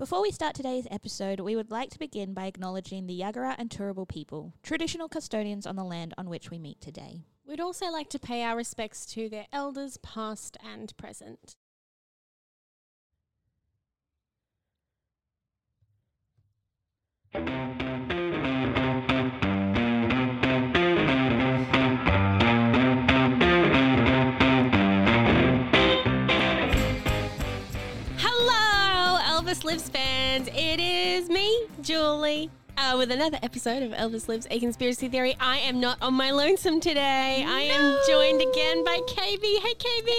Before we start today's episode, we would like to begin by acknowledging the Yagara and Turrbal people, traditional custodians on the land on which we meet today. We'd also like to pay our respects to their elders, past and present. Elvis Lives fans. It is me, Julie. Uh, with another episode of Elvis Lives A Conspiracy Theory. I am not on my lonesome today. I am joined again by KB. Hey, KB.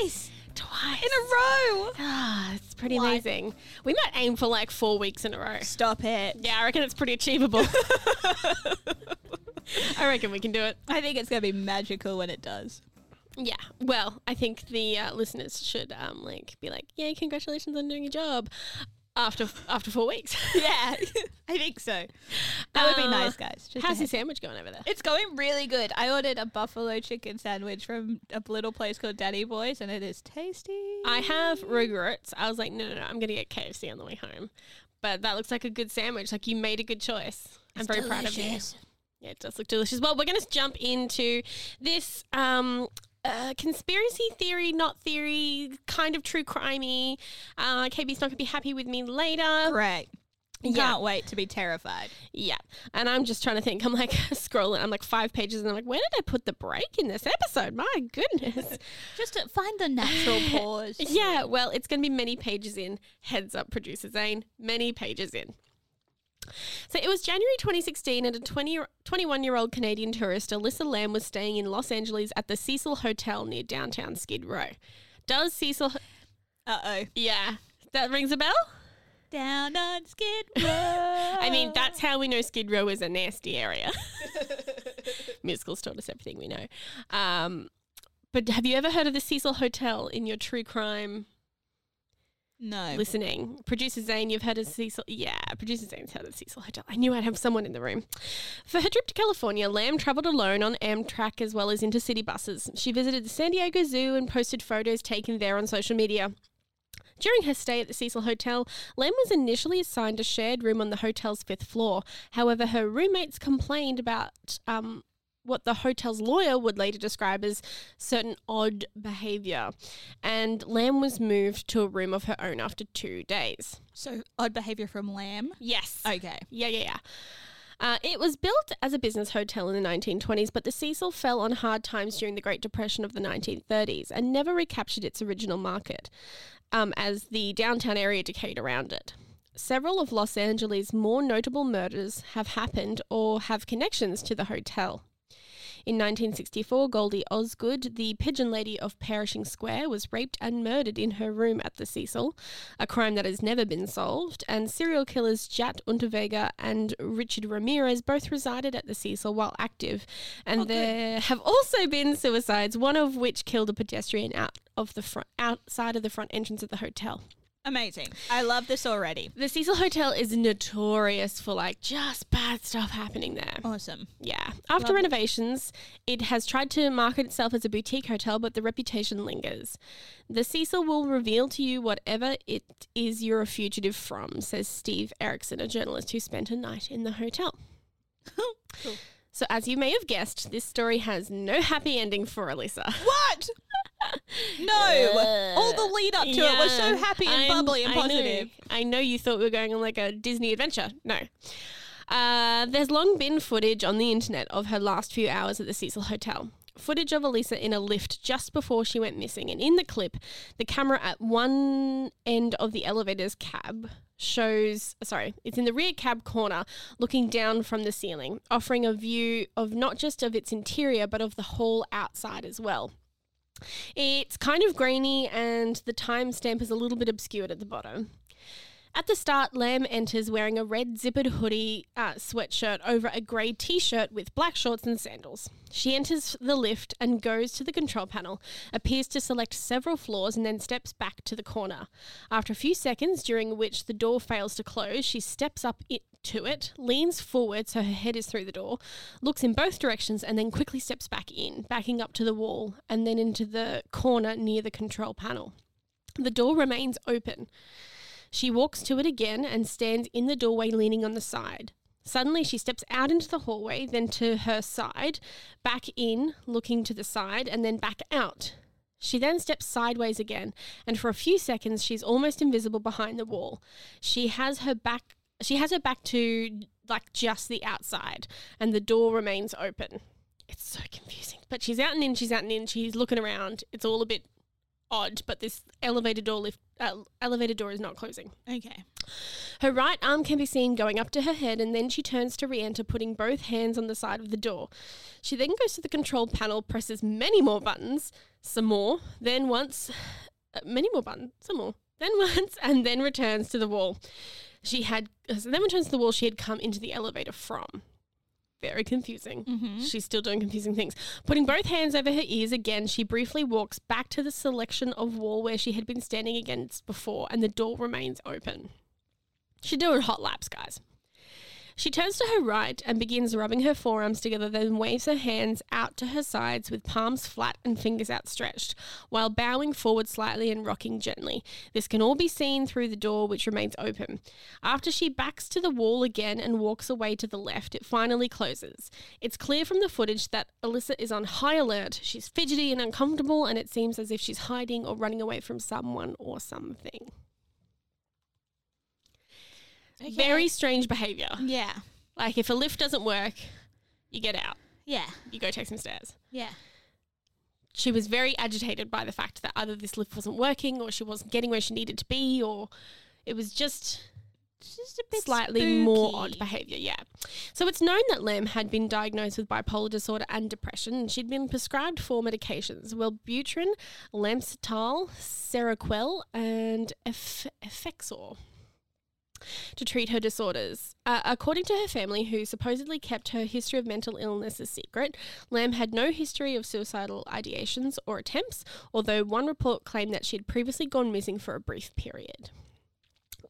Twice! Twice. In a row! Ah, it's pretty Why? amazing. We might aim for like four weeks in a row. Stop it. Yeah, I reckon it's pretty achievable. I reckon we can do it. I think it's going to be magical when it does. Yeah. Well, I think the uh, listeners should um like be like, "Yay, congratulations on doing your job." After after four weeks. Yeah, I think so. That would be Uh, nice, guys. Just a How's your heads- sandwich going over there? It's going really good. I ordered a buffalo chicken sandwich from a little place called Daddy Boys, and it is tasty. I have regrets. I was like, no, no, no, I'm gonna get KFC on the way home. But that looks like a good sandwich. Like you made a good choice. I'm very proud of you. Yeah, it does look delicious. Well, we're going to jump into this um, uh, conspiracy theory, not theory, kind of true crimey. Uh, KB's not going to be happy with me later. Great. Yeah. Can't wait to be terrified. Yeah. And I'm just trying to think. I'm like scrolling. I'm like five pages and I'm like, where did I put the break in this episode? My goodness. Just to find the natural pause. yeah. Well, it's going to be many pages in. Heads up, producer Zane. Many pages in. So it was January 2016, and a 20, 21 year old Canadian tourist, Alyssa Lam, was staying in Los Angeles at the Cecil Hotel near downtown Skid Row. Does Cecil. Uh oh. Yeah. That rings a bell? Down on Skid Row. I mean, that's how we know Skid Row is a nasty area. Musicals taught us everything we know. Um, but have you ever heard of the Cecil Hotel in your true crime no. listening? Producer Zane, you've heard of Cecil? Yeah, producer Zane's heard of Cecil Hotel. I knew I'd have someone in the room. For her trip to California, Lam travelled alone on Amtrak as well as intercity buses. She visited the San Diego Zoo and posted photos taken there on social media. During her stay at the Cecil Hotel, Lam was initially assigned a shared room on the hotel's fifth floor. However, her roommates complained about um, what the hotel's lawyer would later describe as certain odd behaviour, and Lam was moved to a room of her own after two days. So odd behavior from Lam. Yes. Okay. Yeah, yeah, yeah. Uh, it was built as a business hotel in the 1920s, but the Cecil fell on hard times during the Great Depression of the 1930s and never recaptured its original market um, as the downtown area decayed around it. Several of Los Angeles' more notable murders have happened or have connections to the hotel. In 1964, Goldie Osgood, the pigeon lady of Pershing Square, was raped and murdered in her room at the Cecil, a crime that has never been solved. And serial killers Jack Unterweger and Richard Ramirez both resided at the Cecil while active. And oh, there have also been suicides, one of which killed a pedestrian out of the front, outside of the front entrance of the hotel. Amazing. I love this already. The Cecil Hotel is notorious for like just bad stuff happening there. Awesome. Yeah. After renovations, it has tried to market itself as a boutique hotel, but the reputation lingers. The Cecil will reveal to you whatever it is you're a fugitive from, says Steve Erickson, a journalist who spent a night in the hotel. So, as you may have guessed, this story has no happy ending for Alyssa. What? no. All the lead up to it was so happy and I'm- bubbly and I know. positive. I know you thought we were going on like a Disney adventure. No. Uh, there's long been footage on the internet of her last few hours at the Cecil Hotel. Footage of Elisa in a lift just before she went missing. And in the clip, the camera at one end of the elevator's cab shows, sorry, it's in the rear cab corner looking down from the ceiling, offering a view of not just of its interior, but of the whole outside as well. It's kind of grainy and the timestamp is a little bit obscured at the bottom. At the start, Lamb enters wearing a red zippered hoodie uh, sweatshirt over a grey t shirt with black shorts and sandals. She enters the lift and goes to the control panel, appears to select several floors, and then steps back to the corner. After a few seconds, during which the door fails to close, she steps up it, to it, leans forward so her head is through the door, looks in both directions, and then quickly steps back in, backing up to the wall and then into the corner near the control panel. The door remains open. She walks to it again and stands in the doorway leaning on the side. Suddenly, she steps out into the hallway, then to her side, back in, looking to the side, and then back out. She then steps sideways again, and for a few seconds, she's almost invisible behind the wall. She has her back. She has her back to like just the outside, and the door remains open. It's so confusing. But she's out and in. She's out and in. She's looking around. It's all a bit odd, but this elevator door lift uh, elevator door is not closing. Okay. Her right arm can be seen going up to her head, and then she turns to re enter, putting both hands on the side of the door. She then goes to the control panel, presses many more buttons, some more, then once, uh, many more buttons, some more, then once, and then returns to the wall. She had, uh, then returns to the wall she had come into the elevator from. Very confusing. Mm-hmm. She's still doing confusing things. Putting both hands over her ears again, she briefly walks back to the selection of wall where she had been standing against before, and the door remains open. She's doing hot laps, guys. She turns to her right and begins rubbing her forearms together, then waves her hands out to her sides with palms flat and fingers outstretched, while bowing forward slightly and rocking gently. This can all be seen through the door, which remains open. After she backs to the wall again and walks away to the left, it finally closes. It's clear from the footage that Alyssa is on high alert. She's fidgety and uncomfortable, and it seems as if she's hiding or running away from someone or something. Okay. Very strange behavior. Yeah. Like if a lift doesn't work, you get out. Yeah. You go take some stairs. Yeah. She was very agitated by the fact that either this lift wasn't working or she wasn't getting where she needed to be or it was just just a bit slightly more odd behavior, yeah. So it's known that Lam had been diagnosed with bipolar disorder and depression, and she'd been prescribed four medications: Wellbutrin, Lamictal, Seroquel, and Eff- Effexor to treat her disorders. Uh, according to her family, who supposedly kept her history of mental illness a secret, Lam had no history of suicidal ideations or attempts, although one report claimed that she had previously gone missing for a brief period.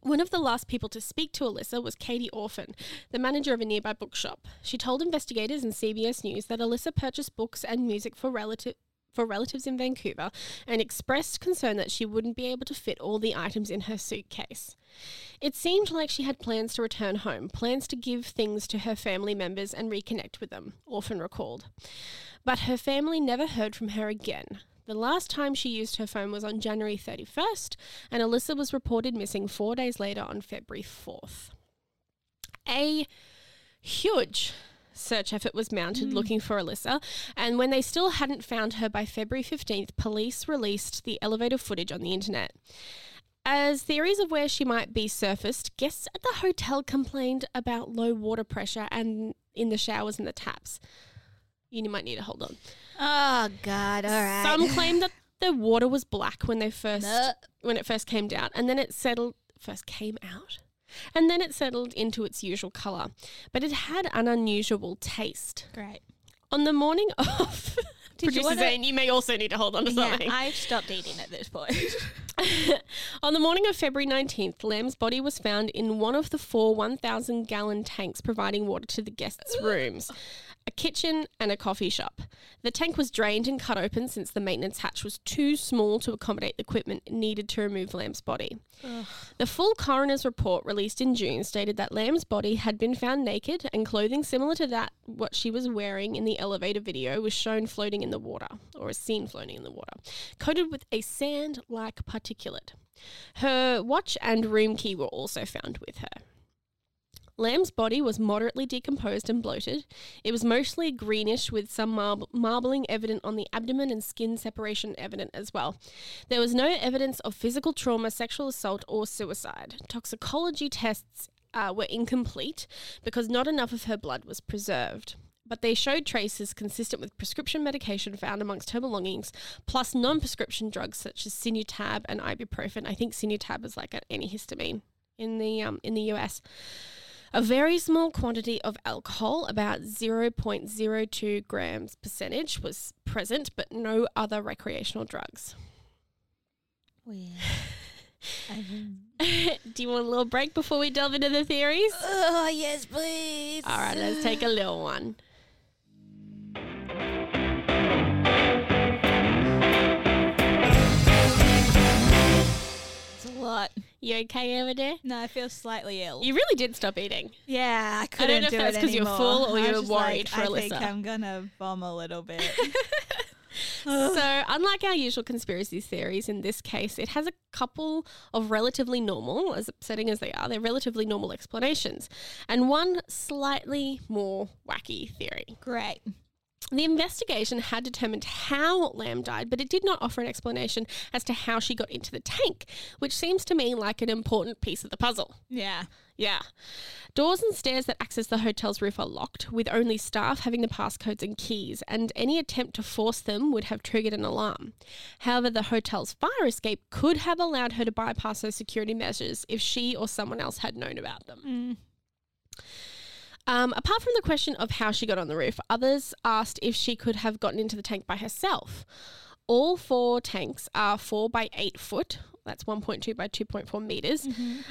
One of the last people to speak to Alyssa was Katie Orphan, the manager of a nearby bookshop. She told investigators and CBS News that Alyssa purchased books and music for relative for relatives in Vancouver and expressed concern that she wouldn't be able to fit all the items in her suitcase. It seemed like she had plans to return home, plans to give things to her family members and reconnect with them, Orphan recalled. But her family never heard from her again. The last time she used her phone was on January 31st, and Alyssa was reported missing four days later on February 4th. A huge search effort was mounted hmm. looking for Alyssa, and when they still hadn't found her by February 15th, police released the elevator footage on the internet. As theories of where she might be surfaced, guests at the hotel complained about low water pressure and in the showers and the taps. You might need to hold on. Oh God! All right. Some claim that the water was black when they first when it first came down, and then it settled first came out, and then it settled into its usual color. But it had an unusual taste. Great. On the morning of Did you wanna- saying you may also need to hold on to Yeah, something. I've stopped eating at this point. On the morning of February 19th, Lam's body was found in one of the four 1,000 gallon tanks providing water to the guests' rooms a kitchen and a coffee shop. The tank was drained and cut open since the maintenance hatch was too small to accommodate the equipment needed to remove Lam's body. The full coroner's report released in June stated that Lam's body had been found naked and clothing similar to that what she was wearing in the elevator video was shown floating in the water or is seen floating in the water, coated with a sand-like particulate. Her watch and room key were also found with her. Lam's body was moderately decomposed and bloated. It was mostly greenish with some marb- marbling evident on the abdomen and skin separation evident as well. There was no evidence of physical trauma, sexual assault, or suicide. Toxicology tests uh, were incomplete because not enough of her blood was preserved. but they showed traces consistent with prescription medication found amongst her belongings, plus non-prescription drugs such as Sinutab and ibuprofen. I think Sinutab is like an antihistamine in the um, in the US. A very small quantity of alcohol, about 0.02 grams percentage, was present, but no other recreational drugs. Weird. Do you want a little break before we delve into the theories? oh, yes, please. All right, let's take a little one. Lot. You okay over there? No, I feel slightly ill. You really did stop eating. yeah, I I couldn't don't know if do that's it 'cause you're full or you're worried like, for I think Alyssa. I'm gonna vom a little bit. so, unlike our usual conspiracy theories, in this case, it has a couple of relatively normal, as upsetting as they are, they're relatively normal explanations, and one slightly more wacky theory. Great. The investigation had determined how Lam died, but it did not offer an explanation as to how she got into the tank, which seems to me like an important piece of the puzzle. Yeah. Yeah. Doors and stairs that access the hotel's roof are locked, with only staff having the passcodes and keys, and any attempt to force them would have triggered an alarm. However, the hotel's fire escape could have allowed her to bypass those security measures if she or someone else had known about them. Mm. Um, apart from the question of how she got on the roof, others asked if she could have gotten into the tank by herself. All four tanks are 4 by 8 foot, that's 1.2 by 2.4 meters,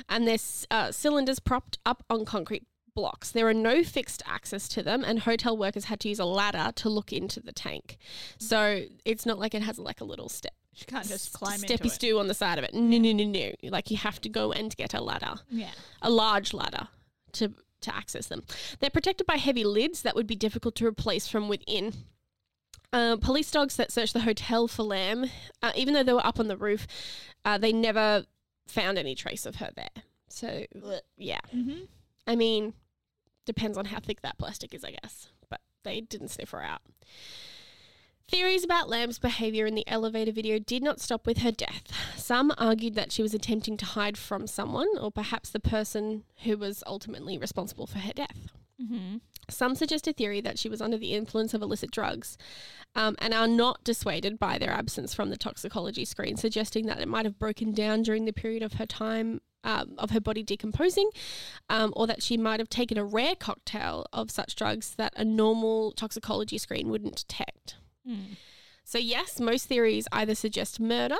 and they're uh, cylinders propped up on concrete blocks. There are no fixed access to them, and hotel workers had to use a ladder to look into the tank. So it's not like it has like a little step. She can't just climb steppy into it. stew on the side of it. No, no, no, no. Like you have to go and get a ladder Yeah. a large ladder to to access them. They're protected by heavy lids that would be difficult to replace from within. Uh, police dogs that searched the hotel for Lam, uh, even though they were up on the roof, uh, they never found any trace of her there. So, yeah. Mm-hmm. I mean, depends on how thick that plastic is, I guess. But they didn't sniff her out. Theories about Lam's behavior in the elevator video did not stop with her death. Some argued that she was attempting to hide from someone, or perhaps the person who was ultimately responsible for her death. Mm-hmm. Some suggest a theory that she was under the influence of illicit drugs um, and are not dissuaded by their absence from the toxicology screen, suggesting that it might have broken down during the period of her time um, of her body decomposing, um, or that she might have taken a rare cocktail of such drugs that a normal toxicology screen wouldn't detect. Mm. So, yes, most theories either suggest murder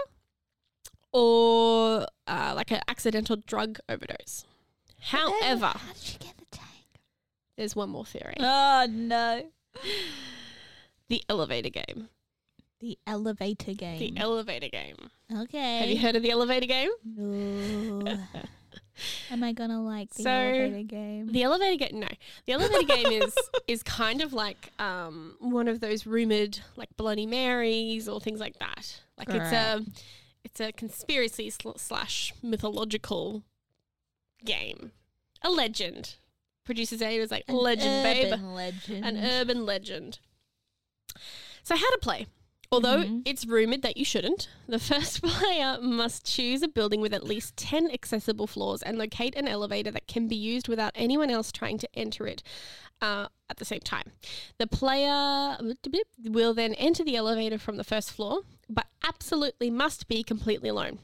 or uh, like an accidental drug overdose. However, how did she get the tank? there's one more theory Oh no. the elevator game. The elevator game. The elevator game. okay. Have you heard of the elevator game? No. Am I gonna like the So, elevator game? The elevator game. No, the elevator game is is kind of like um, one of those rumored like Bloody Marys or things like that. Like it's a it's a conspiracy sl- slash mythological game, a legend. Producer Zay was like An legend, babe, Legend. an urban legend. So how to play? Although Mhm. it's rumored that you shouldn't, the first player must choose a building with at least 10 accessible floors and locate an elevator that can be used without anyone else trying to enter it uh, at the same time. The player will then enter the elevator from the first floor, but absolutely must be completely alone.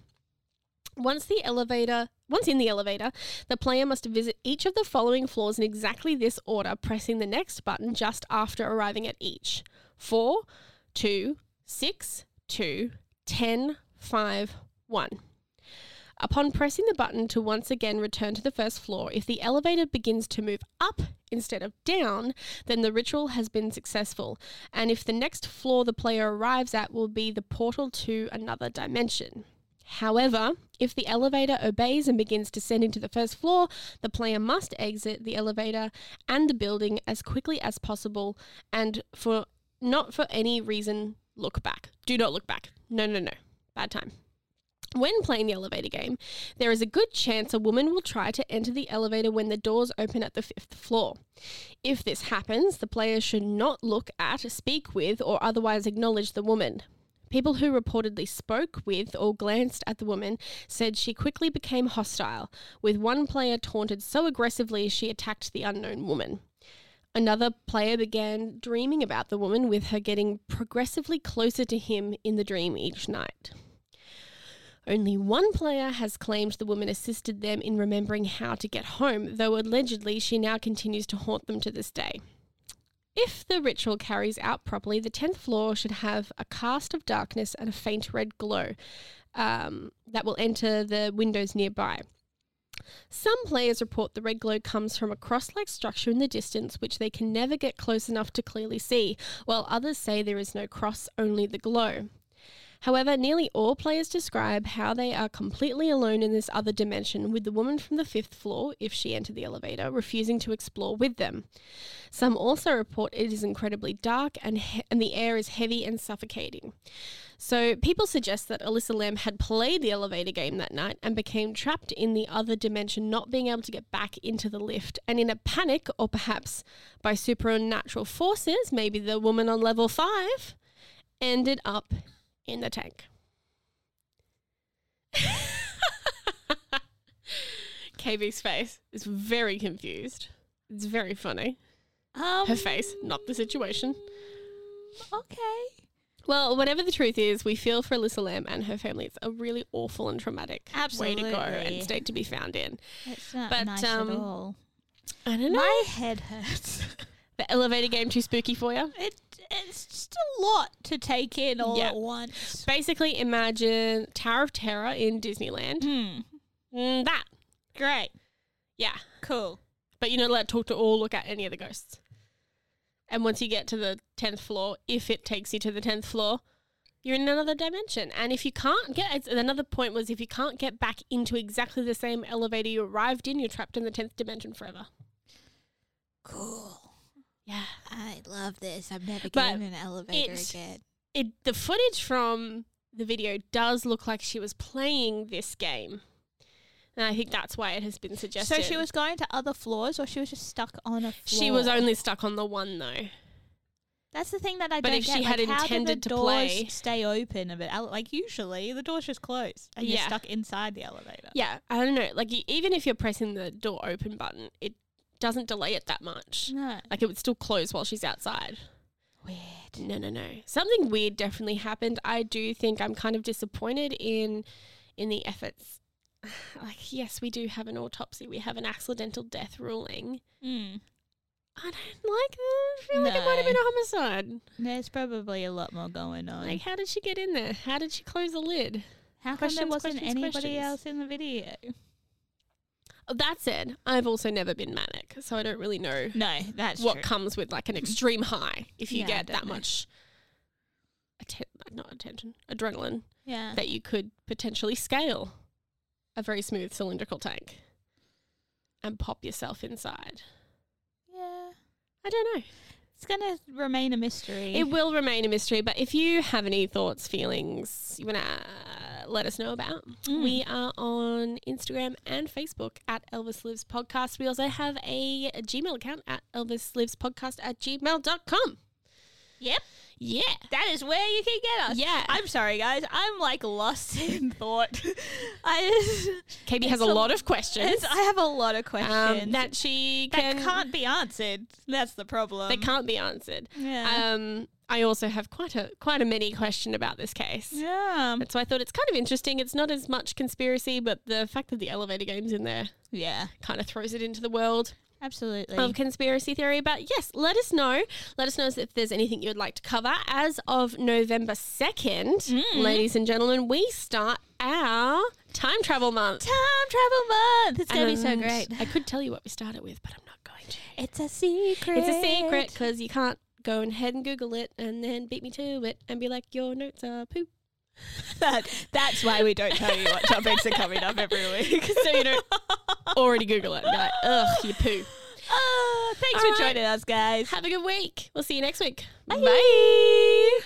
Once the elevator, once in the elevator, the player must visit each of the following floors in exactly this order, pressing the next button just after arriving at each. 4, 2, 6, 2, 10, 5, 1. Upon pressing the button to once again return to the first floor, if the elevator begins to move up instead of down, then the ritual has been successful. And if the next floor the player arrives at will be the portal to another dimension. However, if the elevator obeys and begins descending to the first floor, the player must exit the elevator and the building as quickly as possible and for not for any reason look back. Do not look back. No, no, no. Bad time. When playing the elevator game, there is a good chance a woman will try to enter the elevator when the doors open at the fifth floor. If this happens, the player should not look at, speak with, or otherwise acknowledge the woman. People who reportedly spoke with or glanced at the woman said she quickly became hostile, with one player taunted so aggressively she attacked the unknown woman. Another player began dreaming about the woman, with her getting progressively closer to him in the dream each night. Only one player has claimed the woman assisted them in remembering how to get home, though allegedly she now continues to haunt them to this day. If the ritual carries out properly, the 10th floor should have a cast of darkness and a faint red glow um, that will enter the windows nearby. Some players report the red glow comes from a cross like structure in the distance, which they can never get close enough to clearly see, while others say there is no cross, only the glow. However, nearly all players describe how they are completely alone in this other dimension, with the woman from the fifth floor, if she entered the elevator, refusing to explore with them. Some also report it is incredibly dark and, he- and the air is heavy and suffocating. So, people suggest that Alyssa Lam had played the elevator game that night and became trapped in the other dimension, not being able to get back into the lift. And in a panic, or perhaps by supernatural forces, maybe the woman on level five ended up in the tank. KB's face is very confused. It's very funny. Um, Her face, not the situation. Okay. Well, whatever the truth is, we feel for Alyssa Lam and her family. It's a really awful and traumatic way to go and state to be found in. It's not But, nice um, at all. I don't know. My head hurts. the elevator game too spooky for you? it it's just a lot to take in all Yeah. at once. Basically, imagine Tower of Terror in Disneyland. Hmm. Mm, that. Great. Yeah. Cool. But you're not allowed to talk to or look at any of the ghosts. And once you get to the 10th floor, if it takes you to the 10th floor, you're in another dimension. And if you can't get, it's, another point was if you can't get back into exactly the same elevator you arrived in, you're trapped in the 10th dimension forever. Cool. Yeah. I love this. I'm never getting in an elevator it's- again. It, the footage from the video does look like she was playing this game. And I think that's why it has been suggested. So she was going to other floors, or she was just stuck on a floor. She was only stuck on the one though. That's the thing that I But don't get. But if get. she had like, intended to doors play- stay open a bit. Like usually, the door's just closed, and you're stuck inside the elevator. Yeah, I don't know. Like, you, even if you're pressing the door open button, it doesn't delay it that much. No. Like, it would still close while she's outside. Weird. No, no, no. Something weird definitely happened. I do think I'm kind of disappointed in in the efforts. Like, yes, we do have an autopsy. We have an accidental death ruling. Mm. I don't like that. I feel like it might have been a homicide. There's probably a lot more going on. Like, how did she get in there? How did she close the lid? how come there wasn't questions, anybody questions. else in the video? That said, I've also never been manic, so I don't really know No, that's what true. comes with like an extreme high if you Yeah, get that know. much atten- not attention adrenaline yeah. that you could potentially scale a very smooth cylindrical tank and pop yourself inside yeah. i don't know It's gonna remain a mystery. it will remain a mystery but if you have any thoughts feelings you want to let us know about Mm. we are on instagram and facebook at elvis lives podcast we also have a gmail account at elvis lives podcast at gmail.com Yep. Yeah That is where you can get us. Yeah. I'm sorry, guys. I'm like lost in thought. I just, katie has a a- lot of questions I have a lot of um, questions that she that can can't be answered. That's the problem. They can't be answered. Yeah. Um, I also have quite a quite a many question about this case. yeah. And so I thought it's kind of interesting. It's not as much conspiracy, but the fact that the elevator game's in there Yeah. kind of throws it into the world Absolutely. of conspiracy theory. But yes, let us know. Let us know if there's anything you'd like to cover. As of November 2nd, Mm. ladies and gentlemen, we start our time travel month. Time travel month. It's gonna be so great. I could tell you what we started with, but I'm not going to. It's a secret. It's a secret because you can't go ahead and Google it and then beat me to it and be like, your notes are poop. that, that's why we don't tell you what topics are coming up every week. so you don't already Google it and be like, ugh, you poo. Ah, thanks All for right. joining us, guys. Have a good week. We'll see you next week. Bye. Bye.